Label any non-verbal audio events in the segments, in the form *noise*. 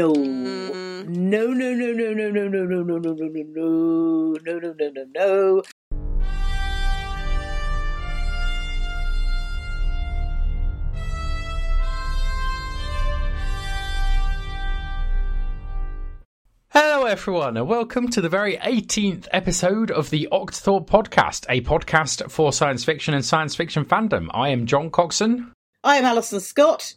No. No, no, no, no, no, no, no, no, no, no, no, no, no, no, no, no, no, no, no. Hello, everyone, and welcome to the very 18th episode of the Octothorpe podcast, a podcast for science fiction and science fiction fandom. I am John Coxon. I am Alison Scott.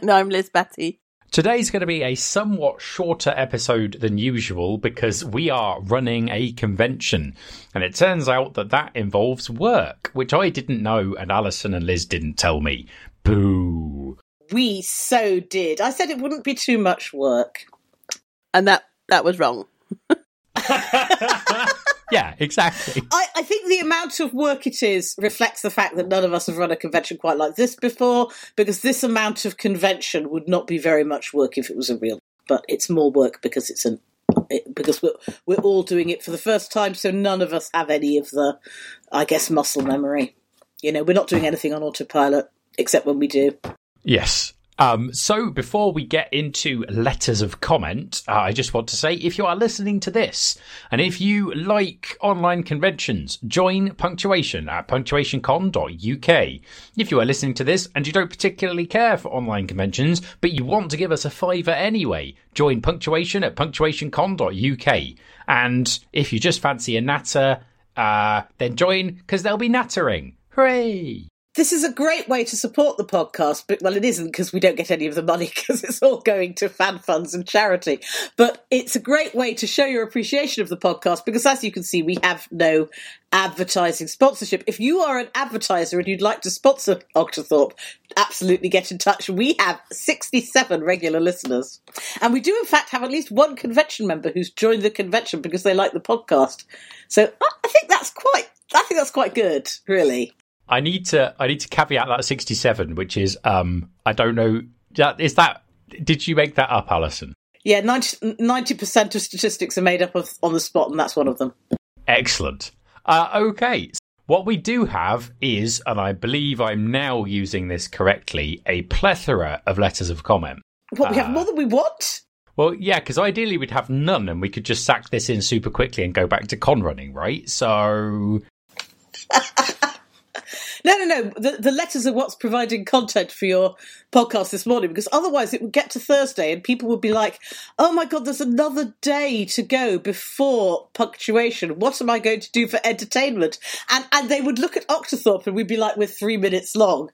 And I'm Liz Batty. Today's going to be a somewhat shorter episode than usual because we are running a convention. And it turns out that that involves work, which I didn't know and Alison and Liz didn't tell me. Boo. We so did. I said it wouldn't be too much work. And that that was wrong. *laughs* yeah, exactly. *laughs* I, I think the amount of work it is reflects the fact that none of us have run a convention quite like this before, because this amount of convention would not be very much work if it was a real. But it's more work because it's an it, because we're we're all doing it for the first time, so none of us have any of the, I guess, muscle memory. You know, we're not doing anything on autopilot except when we do. Yes. Um, so before we get into letters of comment, uh, I just want to say if you are listening to this and if you like online conventions, join Punctuation at punctuationcon.uk. If you are listening to this and you don't particularly care for online conventions, but you want to give us a fiver anyway, join Punctuation at punctuationcon.uk. And if you just fancy a natter, uh, then join because there'll be nattering. Hooray! This is a great way to support the podcast, but well, it isn't because we don't get any of the money *laughs* because it's all going to fan funds and charity. But it's a great way to show your appreciation of the podcast because, as you can see, we have no advertising sponsorship. If you are an advertiser and you'd like to sponsor Octothorpe, absolutely get in touch. We have 67 regular listeners. And we do, in fact, have at least one convention member who's joined the convention because they like the podcast. So I think that's quite, I think that's quite good, really. I need to I need to caveat that 67, which is um I don't know is that did you make that up, Alison? Yeah, 90 percent of statistics are made up of on the spot, and that's one of them. Excellent. Uh, okay, what we do have is, and I believe I'm now using this correctly, a plethora of letters of comment. What we have more than we want. Well, yeah, because ideally we'd have none, and we could just sack this in super quickly and go back to con running, right? So. *laughs* No, no, no. The, the letters are what's providing content for your podcast this morning because otherwise it would get to Thursday and people would be like, oh my God, there's another day to go before punctuation. What am I going to do for entertainment? And, and they would look at Octothorpe and we'd be like, we're three minutes long.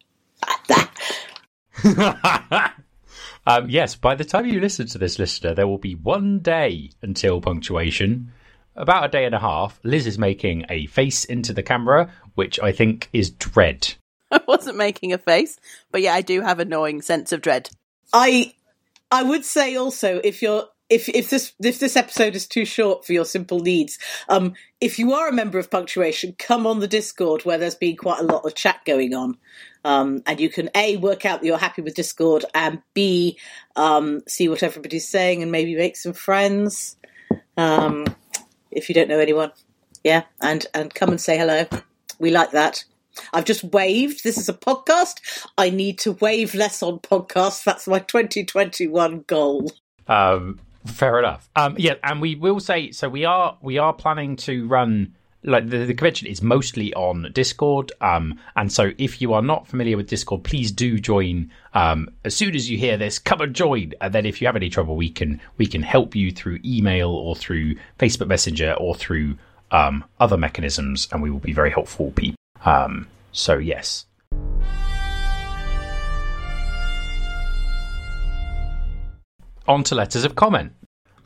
*laughs* um, yes, by the time you listen to this, listener, there will be one day until punctuation about a day and a half, Liz is making a face into the camera, which I think is dread. *laughs* I wasn't making a face, but yeah, I do have a gnawing sense of dread. I I would say also if you're if if this if this episode is too short for your simple needs, um, if you are a member of Punctuation, come on the Discord where there's been quite a lot of chat going on, um, and you can a work out that you're happy with Discord, and b um, see what everybody's saying and maybe make some friends. Um, if you don't know anyone. Yeah, and and come and say hello. We like that. I've just waved. This is a podcast. I need to wave less on podcasts. That's my 2021 goal. Um, fair enough. Um, yeah, and we will say so. We are we are planning to run like the, the convention is mostly on Discord. Um, and so if you are not familiar with Discord, please do join. Um, as soon as you hear this, come and join. And then if you have any trouble, we can we can help you through email or through Facebook Messenger or through um, other mechanisms, and we will be very helpful people. Um, so yes. On to letters of comment.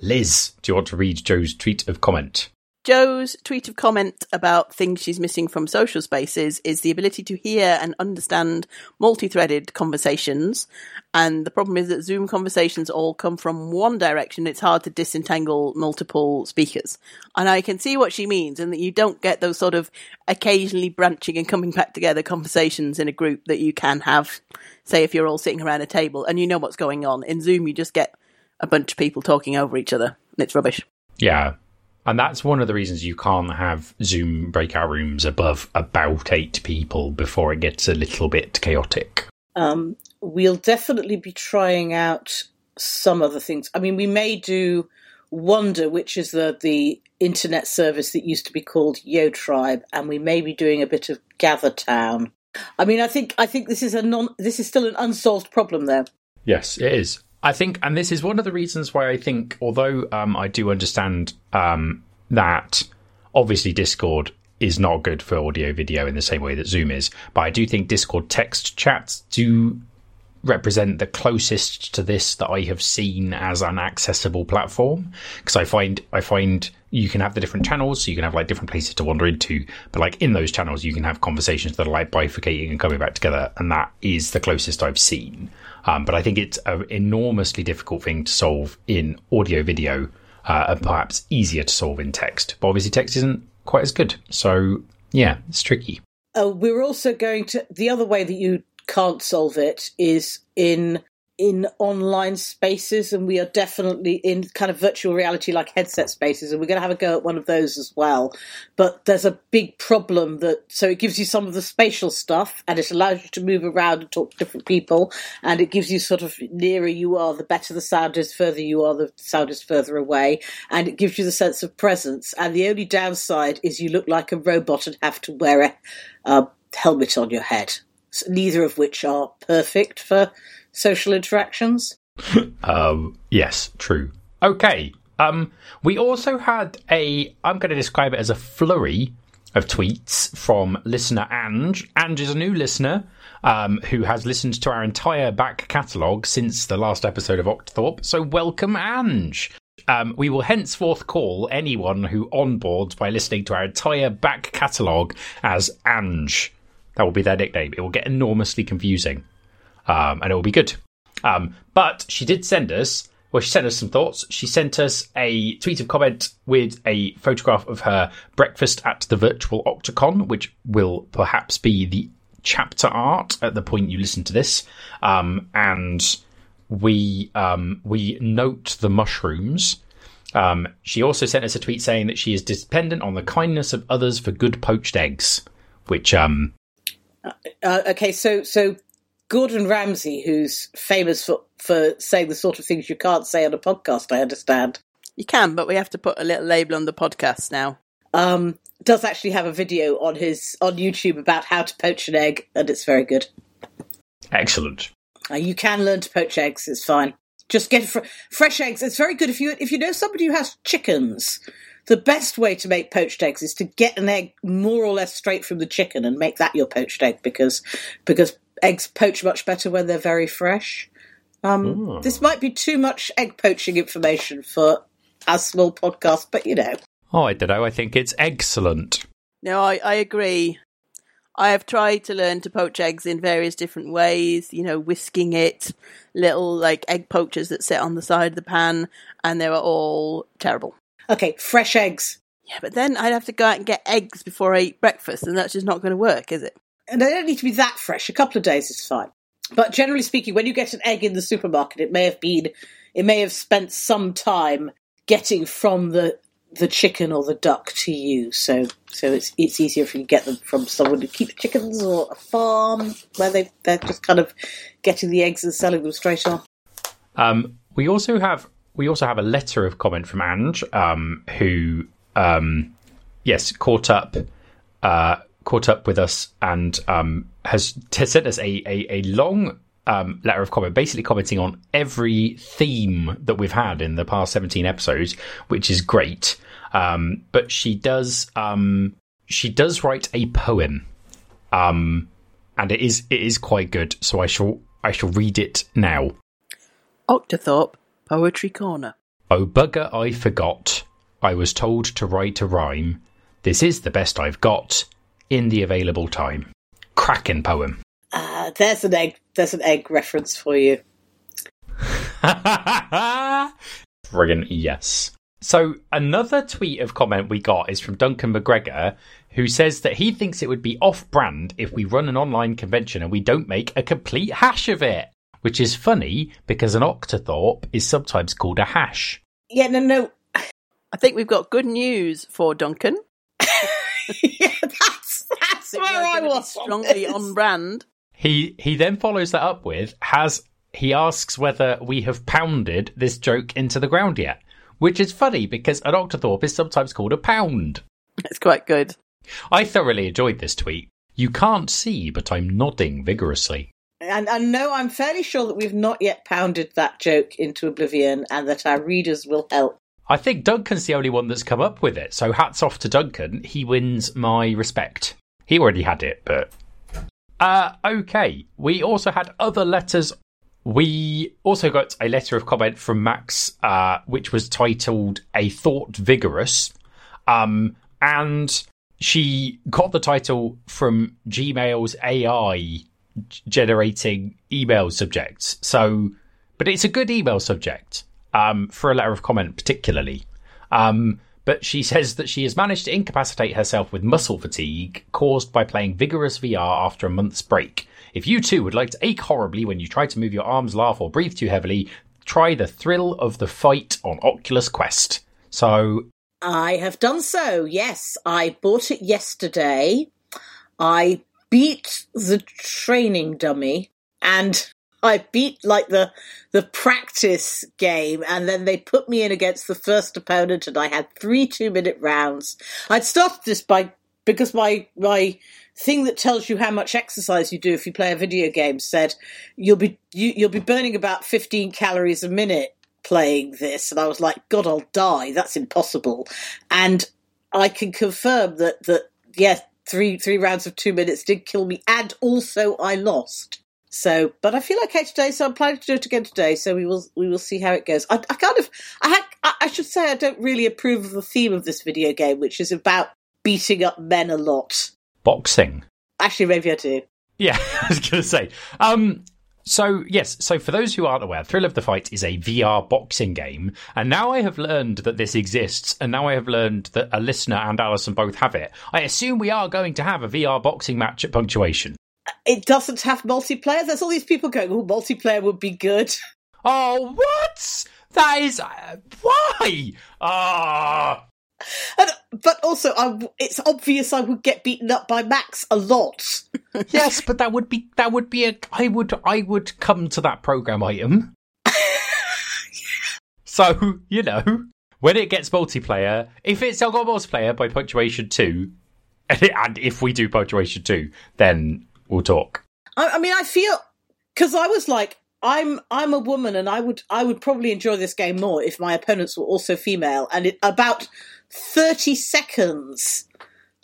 Liz, do you want to read Joe's tweet of comment? Joe's tweet of comment about things she's missing from social spaces is the ability to hear and understand multi threaded conversations. And the problem is that Zoom conversations all come from one direction. It's hard to disentangle multiple speakers. And I can see what she means, and that you don't get those sort of occasionally branching and coming back together conversations in a group that you can have, say, if you're all sitting around a table and you know what's going on. In Zoom, you just get a bunch of people talking over each other, and it's rubbish. Yeah, and that's one of the reasons you can't have Zoom breakout rooms above about eight people before it gets a little bit chaotic. Um, we'll definitely be trying out some other things. I mean, we may do Wonder, which is the the internet service that used to be called Yo Tribe, and we may be doing a bit of Gather Town. I mean, I think I think this is a non this is still an unsolved problem there. Yes, it is. I think, and this is one of the reasons why I think, although um, I do understand um, that obviously Discord is not good for audio video in the same way that Zoom is, but I do think Discord text chats do represent the closest to this that I have seen as an accessible platform. Because I find I find you can have the different channels so you can have like different places to wander into but like in those channels you can have conversations that are like bifurcating and coming back together and that is the closest I've seen um, but I think it's an enormously difficult thing to solve in audio video uh, and perhaps easier to solve in text. But obviously text isn't quite as good. So yeah it's tricky. Uh, we're also going to the other way that you can't solve it is in in online spaces and we are definitely in kind of virtual reality like headset spaces and we're going to have a go at one of those as well. But there's a big problem that so it gives you some of the spatial stuff and it allows you to move around and talk to different people and it gives you sort of nearer you are the better the sound is further you are the sound is further away and it gives you the sense of presence. And the only downside is you look like a robot and have to wear a, a helmet on your head neither of which are perfect for social interactions. *laughs* um, yes, true. Okay. Um, we also had a, I'm going to describe it as a flurry of tweets from listener Ange. Ange is a new listener um, who has listened to our entire back catalogue since the last episode of Octothorpe. So welcome, Ange. Um, we will henceforth call anyone who onboards by listening to our entire back catalogue as Ange. That will be their nickname. It will get enormously confusing, um, and it will be good. Um, but she did send us. Well, she sent us some thoughts. She sent us a tweet of comment with a photograph of her breakfast at the virtual Octocon, which will perhaps be the chapter art at the point you listen to this. Um, and we um, we note the mushrooms. Um, she also sent us a tweet saying that she is dependent on the kindness of others for good poached eggs, which um, uh, okay, so so Gordon Ramsay, who's famous for for saying the sort of things you can't say on a podcast, I understand. You can, but we have to put a little label on the podcast now. Um, does actually have a video on his on YouTube about how to poach an egg, and it's very good. Excellent. Uh, you can learn to poach eggs; it's fine. Just get fr- fresh eggs. It's very good if you if you know somebody who has chickens the best way to make poached eggs is to get an egg more or less straight from the chicken and make that your poached egg because because eggs poach much better when they're very fresh. Um, this might be too much egg poaching information for our small podcast, but you know. Oh, I don't know. I think it's excellent. No, I, I agree. I have tried to learn to poach eggs in various different ways, you know, whisking it, little like egg poachers that sit on the side of the pan, and they were all terrible. Okay, fresh eggs. Yeah, but then I'd have to go out and get eggs before I eat breakfast, and that's just not going to work, is it? And they don't need to be that fresh. A couple of days is fine. But generally speaking, when you get an egg in the supermarket, it may have been, it may have spent some time getting from the the chicken or the duck to you. So so it's it's easier if you get them from someone who keeps chickens or a farm where they they're just kind of getting the eggs and selling them straight on. Um, we also have we also have a letter of comment from Ange, um, who, um, yes, caught up, uh, caught up with us and um, has t- sent us a a, a long um, letter of comment, basically commenting on every theme that we've had in the past seventeen episodes, which is great. Um, but she does um, she does write a poem, and it is it is quite good. So I shall I shall read it now. Octothorpe Poetry Corner. Oh, bugger, I forgot. I was told to write a rhyme. This is the best I've got in the available time. Cracking poem. Uh, there's an egg. There's an egg reference for you. Ha ha ha! Friggin' yes. So another tweet of comment we got is from Duncan McGregor, who says that he thinks it would be off-brand if we run an online convention and we don't make a complete hash of it which is funny because an octothorpe is sometimes called a hash. Yeah, no, no. I think we've got good news for Duncan. *laughs* yeah, that's that's where I was. Strongly on, *laughs* on brand. He he then follows that up with has he asks whether we have pounded this joke into the ground yet, which is funny because an octothorpe is sometimes called a pound. It's quite good. I thoroughly enjoyed this tweet. You can't see, but I'm nodding vigorously. And, and no, I'm fairly sure that we've not yet pounded that joke into oblivion and that our readers will help. I think Duncan's the only one that's come up with it, so hats off to Duncan. He wins my respect. He already had it, but. Uh, okay. We also had other letters. We also got a letter of comment from Max, uh, which was titled A Thought Vigorous. Um, and she got the title from Gmail's AI generating email subjects. So, but it's a good email subject um, for a letter of comment, particularly. Um, but she *laughs* says that she has managed to incapacitate herself with muscle fatigue caused by playing vigorous VR after a month's break. If you too would like to ache horribly when you try to move your arms, laugh, or breathe too heavily, try the thrill of the fight on Oculus Quest. So. I have done so, yes. I bought it yesterday. I beat the training dummy and I beat like the the practice game, and then they put me in against the first opponent, and I had three two minute rounds. I'd started this by because my my thing that tells you how much exercise you do if you play a video game said you'll be you, you'll be burning about fifteen calories a minute playing this, and I was like, God, I'll die. That's impossible. And I can confirm that that yes, three three rounds of two minutes did kill me, and also I lost. So, but I feel okay today, so I'm planning to do it again today. So we will we will see how it goes. I, I kind of I had I should say I don't really approve of the theme of this video game, which is about beating up men a lot. Boxing. Actually, maybe I do. Yeah, *laughs* I was going to say. Um, so yes, so for those who aren't aware, Thrill of the Fight is a VR boxing game, and now I have learned that this exists, and now I have learned that a listener and Alison both have it. I assume we are going to have a VR boxing match at Punctuation it doesn't have multiplayer. There's all these people going, "Oh, multiplayer would be good." Oh, what? That is uh, why? Ah. And, but also, I, it's obvious I would get beaten up by Max a lot. *laughs* yes, but that would be that would be a. I would I would come to that program item. *laughs* so you know when it gets multiplayer, if it's got multiplayer by punctuation two, *laughs* and if we do punctuation two, then we'll talk. I, I mean, I feel because I was like, I'm I'm a woman, and I would I would probably enjoy this game more if my opponents were also female. And it, about thirty seconds,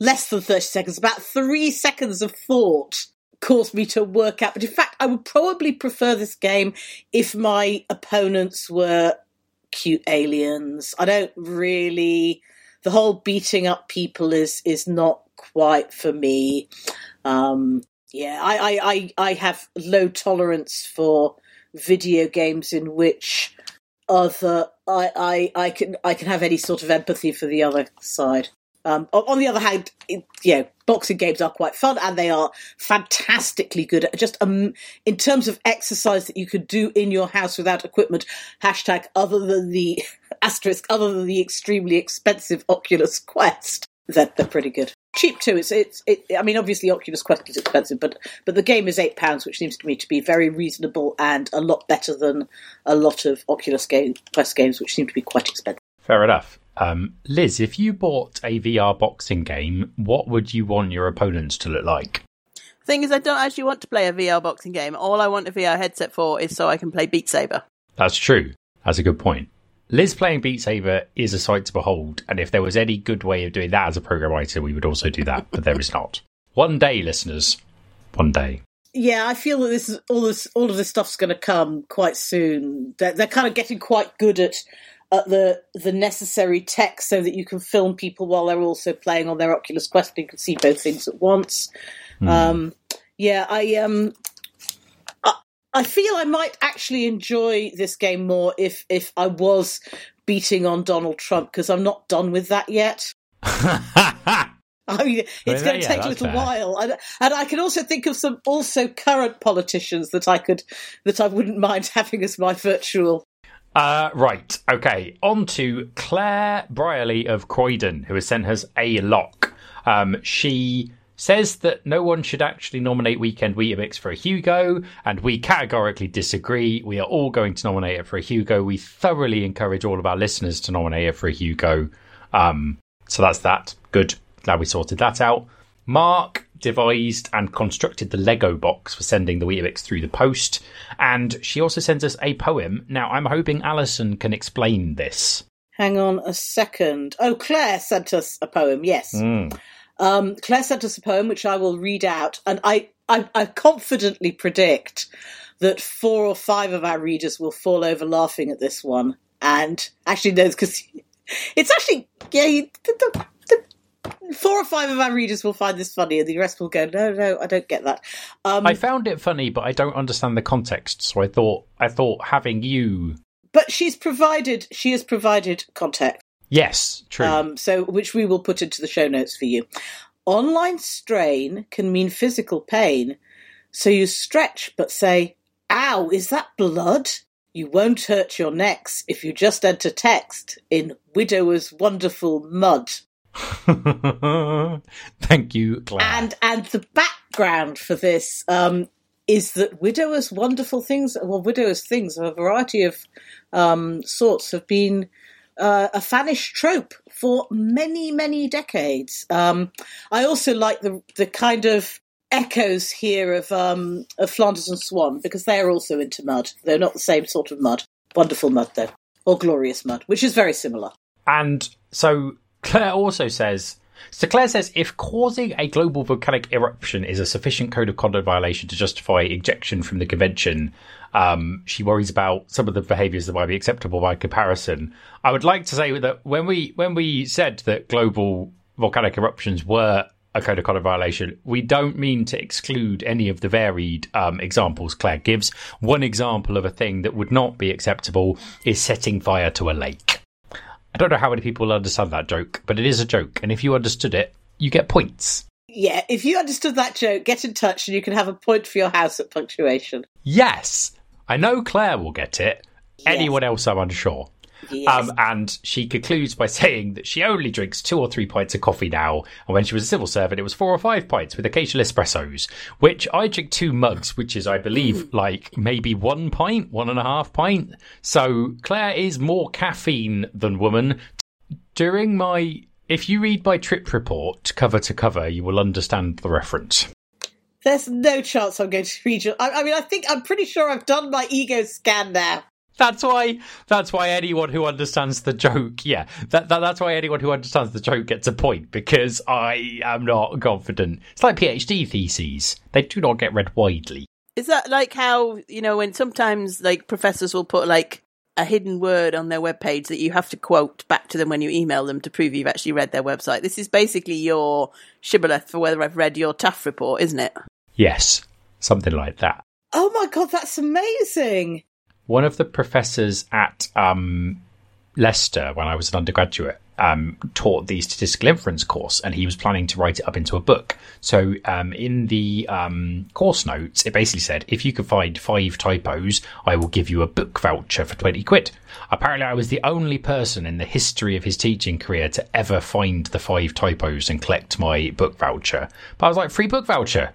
less than thirty seconds, about three seconds of thought caused me to work out. But in fact, I would probably prefer this game if my opponents were cute aliens. I don't really. The whole beating up people is is not quite for me. Um, yeah, I, I, I, I have low tolerance for video games in which other I, I, I can I can have any sort of empathy for the other side. Um, on the other hand, yeah, boxing games are quite fun and they are fantastically good at just um, in terms of exercise that you could do in your house without equipment. Hashtag other than the *laughs* asterisk, other than the extremely expensive Oculus Quest, that they're pretty good cheap too. It's it's it, I mean, obviously Oculus Quest is expensive, but but the game is eight pounds, which seems to me to be very reasonable and a lot better than a lot of Oculus game, Quest games, which seem to be quite expensive. Fair enough. Um, Liz, if you bought a VR boxing game, what would you want your opponents to look like? Thing is, I don't actually want to play a VR boxing game. All I want a VR headset for is so I can play Beat Saber. That's true. That's a good point. Liz playing Beat Saber is a sight to behold, and if there was any good way of doing that as a program writer, we would also do that, but there is not. One day, listeners, one day. Yeah, I feel that this is all this all of this stuff's going to come quite soon. They're, they're kind of getting quite good at at the the necessary tech so that you can film people while they're also playing on their Oculus Quest and you can see both things at once. Mm. Um, yeah, I um I feel I might actually enjoy this game more if if I was beating on Donald Trump because I'm not done with that yet. *laughs* I mean, it's going to yeah, take a little fair. while, and, and I can also think of some also current politicians that I could that I wouldn't mind *laughs* having as my virtual. Uh, right, okay. On to Claire Brialey of Croydon, who has sent us a lock. Um, she says that no one should actually nominate Weekend Weetabix for a Hugo, and we categorically disagree. We are all going to nominate it for a Hugo. We thoroughly encourage all of our listeners to nominate it for a Hugo. Um, so that's that. Good. Glad we sorted that out. Mark devised and constructed the Lego box for sending the Weetabix through the post, and she also sends us a poem. Now, I'm hoping Alison can explain this. Hang on a second. Oh, Claire sent us a poem, yes. Mm. Um, Claire sent us a poem which I will read out, and I, I, I confidently predict that four or five of our readers will fall over laughing at this one. And actually, no, because it's actually yeah, you, the, the, the, four or five of our readers will find this funny, and the rest will go, no, no, I don't get that. Um, I found it funny, but I don't understand the context. So I thought, I thought having you. but she's provided, she has provided context. Yes, true. Um, so which we will put into the show notes for you. Online strain can mean physical pain, so you stretch but say, "Ow, is that blood?" You won't hurt your necks if you just enter text in Widower's Wonderful Mud. *laughs* Thank you, Claire. And and the background for this um, is that Widower's Wonderful Things, well, Widower's Things of a variety of um, sorts have been uh, a fanish trope for many, many decades. Um, I also like the the kind of echoes here of um, of Flanders and Swan because they are also into mud. They're not the same sort of mud. Wonderful mud, though, or glorious mud, which is very similar. And so Claire also says. So Claire says if causing a global volcanic eruption is a sufficient code of conduct violation to justify ejection from the convention, um, she worries about some of the behaviours that might be acceptable by comparison. I would like to say that when we when we said that global volcanic eruptions were a code of conduct violation, we don't mean to exclude any of the varied um, examples Claire gives. One example of a thing that would not be acceptable is setting fire to a lake. I don't know how many people will understand that joke, but it is a joke, and if you understood it, you get points. Yeah, if you understood that joke, get in touch and you can have a point for your house at punctuation. Yes, I know Claire will get it. Yes. Anyone else, I'm unsure. Yes. Um, and she concludes by *laughs* saying that she only drinks two or three pints of coffee now, and when she was a civil servant, it was four or five pints with occasional espressos. Which I drink two mugs, which is, I believe, like maybe one pint, one and a half pint. So Claire is more caffeine than woman. During my, if you read my trip report cover to cover, you will understand the reference. There's no chance I'm going to read your. I, I mean, I think I'm pretty sure I've done my ego scan now. That's why. That's why anyone who understands the joke, yeah, that, that that's why anyone who understands the joke gets a point because I am not confident. It's like PhD theses; they do not get read widely. Is that like how you know when sometimes like professors will put like a hidden word on their webpage that you have to quote back to them when you email them to prove you've actually read their website? This is basically your shibboleth for whether I've read your TAFF report, isn't it? Yes, something like that. Oh my god, that's amazing! One of the professors at um, Leicester, when I was an undergraduate, um, taught the statistical inference course, and he was planning to write it up into a book. So, um, in the um, course notes, it basically said, "If you can find five typos, I will give you a book voucher for twenty quid." Apparently, I was the only person in the history of his teaching career to ever find the five typos and collect my book voucher. But I was like, "Free book voucher."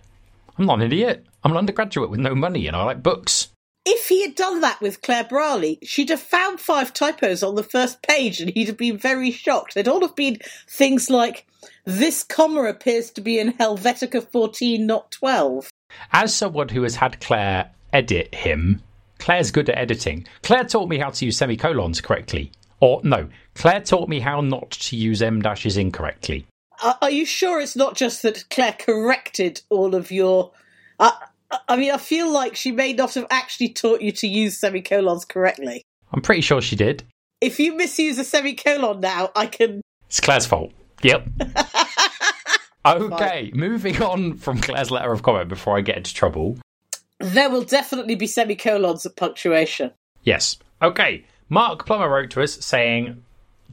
I'm not an idiot. I'm an undergraduate with no money, and I like books. If he had done that with Claire Brialey, she'd have found five typos on the first page and he'd have been very shocked. They'd all have been things like, this comma appears to be in Helvetica 14, not 12. As someone who has had Claire edit him, Claire's good at editing. Claire taught me how to use semicolons correctly. Or, no, Claire taught me how not to use M dashes incorrectly. Are, are you sure it's not just that Claire corrected all of your. Uh, I mean, I feel like she may not have actually taught you to use semicolons correctly. I'm pretty sure she did. If you misuse a semicolon now, I can. It's Claire's fault. Yep. *laughs* okay, moving on from Claire's letter of comment before I get into trouble. There will definitely be semicolons at punctuation. Yes. Okay. Mark Plummer wrote to us saying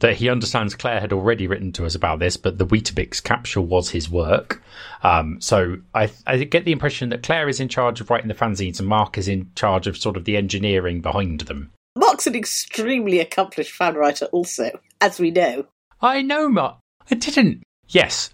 that he understands Claire had already written to us about this, but the Weetabix capsule was his work. Um, so I, I get the impression that Claire is in charge of writing the fanzines and Mark is in charge of sort of the engineering behind them. Mark's an extremely accomplished fan writer, also, as we know. I know, Mark. I didn't. Yes.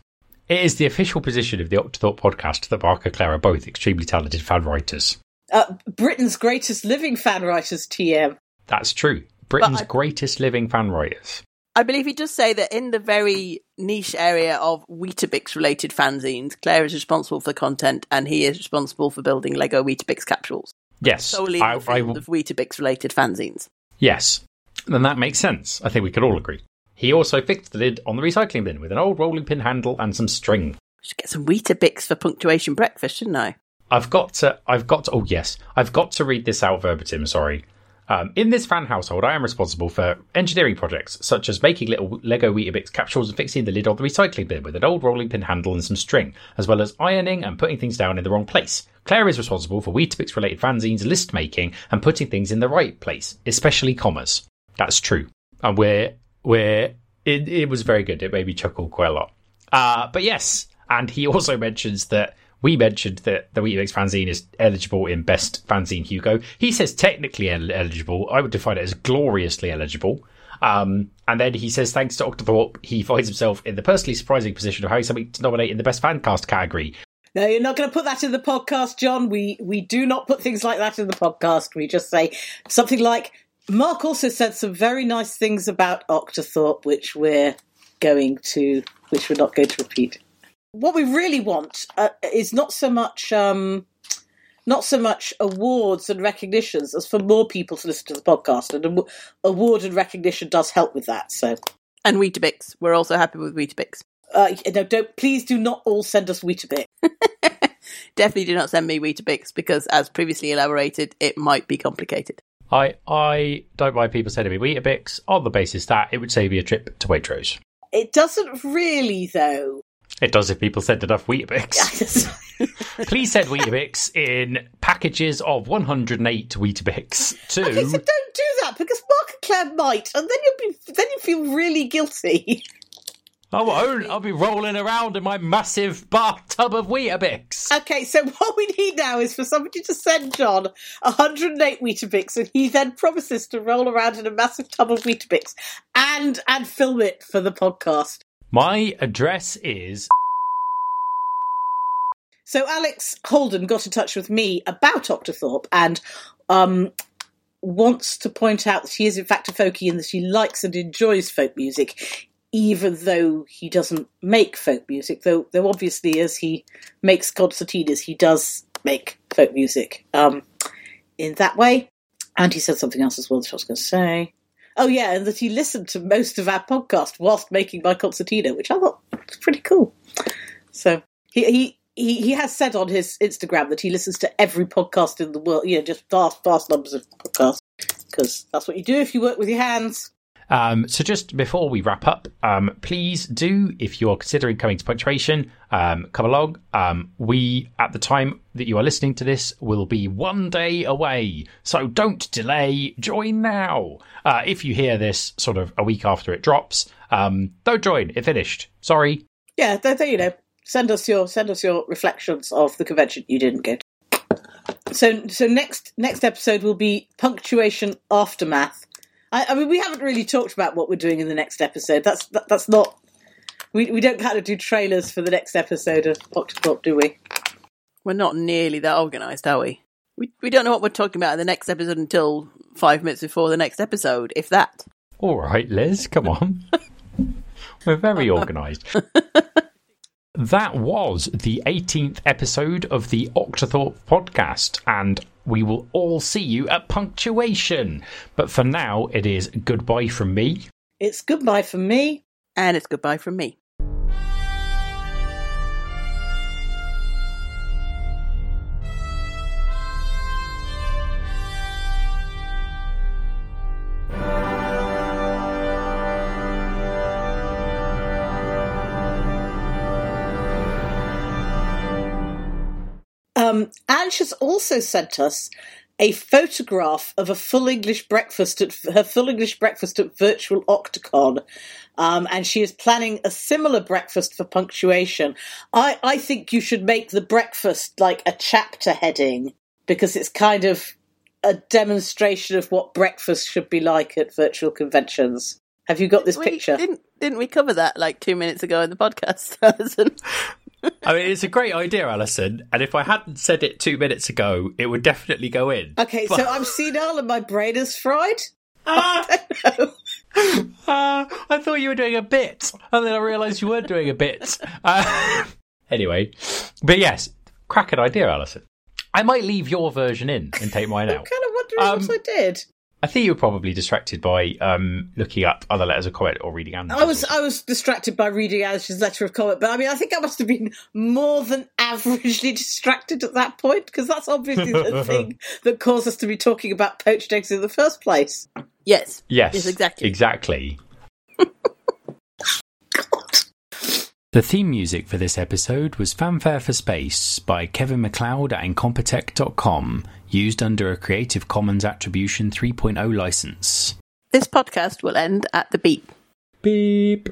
It is the official position of the Octothorpe podcast that Mark and Claire are both extremely talented fan writers. Uh, Britain's greatest living fan writers, TM. That's true. Britain's I- greatest living fan writers. I believe he does say that in the very niche area of Weetabix related fanzines, Claire is responsible for the content and he is responsible for building Lego Weetabix capsules. Yes, Solely in the I field will- of Weetabix related fanzines. yes. Then that makes sense. I think we could all agree. He also fixed the lid on the recycling bin with an old rolling pin handle and some string. Should get some Weetabix for punctuation breakfast, shouldn't I? I've got to. I've got to. Oh yes, I've got to read this out verbatim. Sorry. Um, in this fan household, I am responsible for engineering projects such as making little Lego Weetabix capsules and fixing the lid on the recycling bin with an old rolling pin handle and some string, as well as ironing and putting things down in the wrong place. Claire is responsible for Weetabix related fanzines, list making, and putting things in the right place, especially commas. That's true, and we're we're. It, it was very good. It made me chuckle quite a lot. Uh, but yes, and he *laughs* also mentions that we mentioned that the Weetabix fanzine is eligible in Best Fanzine Hugo. He says technically el- eligible. I would define it as gloriously eligible. Um, and then he says, thanks to Octothorpe, he finds himself in the personally surprising position of having something to nominate in the Best Fancast category. No, you're not going to put that in the podcast, John. We we do not put things like that in the podcast. We just say something like Mark also said some very nice things about Octothorpe, which we're going to, which we're not going to repeat. What we really want uh, is not so much. Um, not so much awards and recognitions as for more people to listen to the podcast, and award and recognition does help with that. So, And Weetabix. We're also happy with Weetabix. uh, no, don't please do not all send us Weetabix. *laughs* Definitely do not send me Weetabix because, as previously elaborated, it might be complicated. I I don't mind people sending me Weetabix on the basis that it would save me a trip to Waitrose. It doesn't really, though. It does if people send enough Weetabix. *laughs* Please send Weetabix in packages of 108 Weetabix to. Okay, so don't do that because Mark and Claire might, and then you'll be then you feel really guilty. I won't. I'll be rolling around in my massive bathtub of Weetabix. okay, so *laughs* what we need now is for somebody to send John 108 Weetabix, and he then promises to roll around in a massive tub of Weetabix and and film it for the podcast. My address is. So Alex Holden got in touch with me about Octothorpe and um, wants to point out that she is in fact a folkie and that she likes and enjoys folk music, even though he doesn't make folk music. Though, though obviously, as he makes concertinas, he does make folk music um, in that way. And he said something else as well that I was going to say. Oh yeah, and that he listened to most of our podcast whilst making my concertina, which I thought was pretty cool. So he he he, he has said on his Instagram that he listens to every podcast in the world. You know, just vast vast numbers of podcasts because that's what you do if you work with your hands. Um, so just before we wrap up, um, please do, if you are considering coming to punctuation, um, come along. Um, we, at the time that you are listening to this, will be one day away. So don't delay. Join now. Uh, if you hear this sort of a week after it drops, um, don't join. It finished. Sorry. Yeah, there, they, you know, send us your send us your reflections of the convention you didn't go. to. So so next next episode will be punctuation aftermath. I, I mean, we haven't really talked about what we're doing in the next episode. That's that, that's not. We we don't kind of do trailers for the next episode of Octothorpe, do we? We're not nearly that organised, are we? we? We don't know what we're talking about in the next episode until five minutes before the next episode, if that. All right, Liz, come on. *laughs* We're very organised. *laughs* that was the 18th episode of the Octothorpe podcast, and we will all see you at punctuation. But for now, it is goodbye from me. It's goodbye from me. And it's goodbye from me. Um, Ange has also sent us a photograph of a full English breakfast at her full English breakfast at Virtual Octocon, um, and she is planning a similar breakfast for punctuation. I, I think you should make the breakfast like a chapter heading because it's kind of a demonstration of what breakfast should be like at virtual conventions. Have you got this We- picture? Didn't, didn't we cover that like two minutes ago in the podcast, *laughs* Alison? I mean, it's a great idea, Alison. And if I hadn't said it two minutes ago, it would definitely go in. Okay, so I'm senile and my brain is fried. Ah, I don't know. uh, *laughs* I thought you were doing a bit, and then I realised you weren't doing a bit. Uh, *laughs* anyway, but yes, cracking idea, Alison. I might leave your version in and take mine out. I'm kind of wondering Um, what I did. I think you were probably distracted by um, looking up other letters of comment or reading answers. I was I was distracted by reading Alish's letter of comment, but I mean I think I must have been more than *laughs* averagely distracted at that point because that's obviously the *laughs* thing that caused us to be talking about poached eggs in the first place. Yes. Yes, Yes, exactly. Exactly. *laughs* The theme music for this episode was Fanfare for Space by Kevin MacLeod at Incompetech.com, used under a Creative Commons Attribution 3.0 license. This podcast will end at the beep. Beep.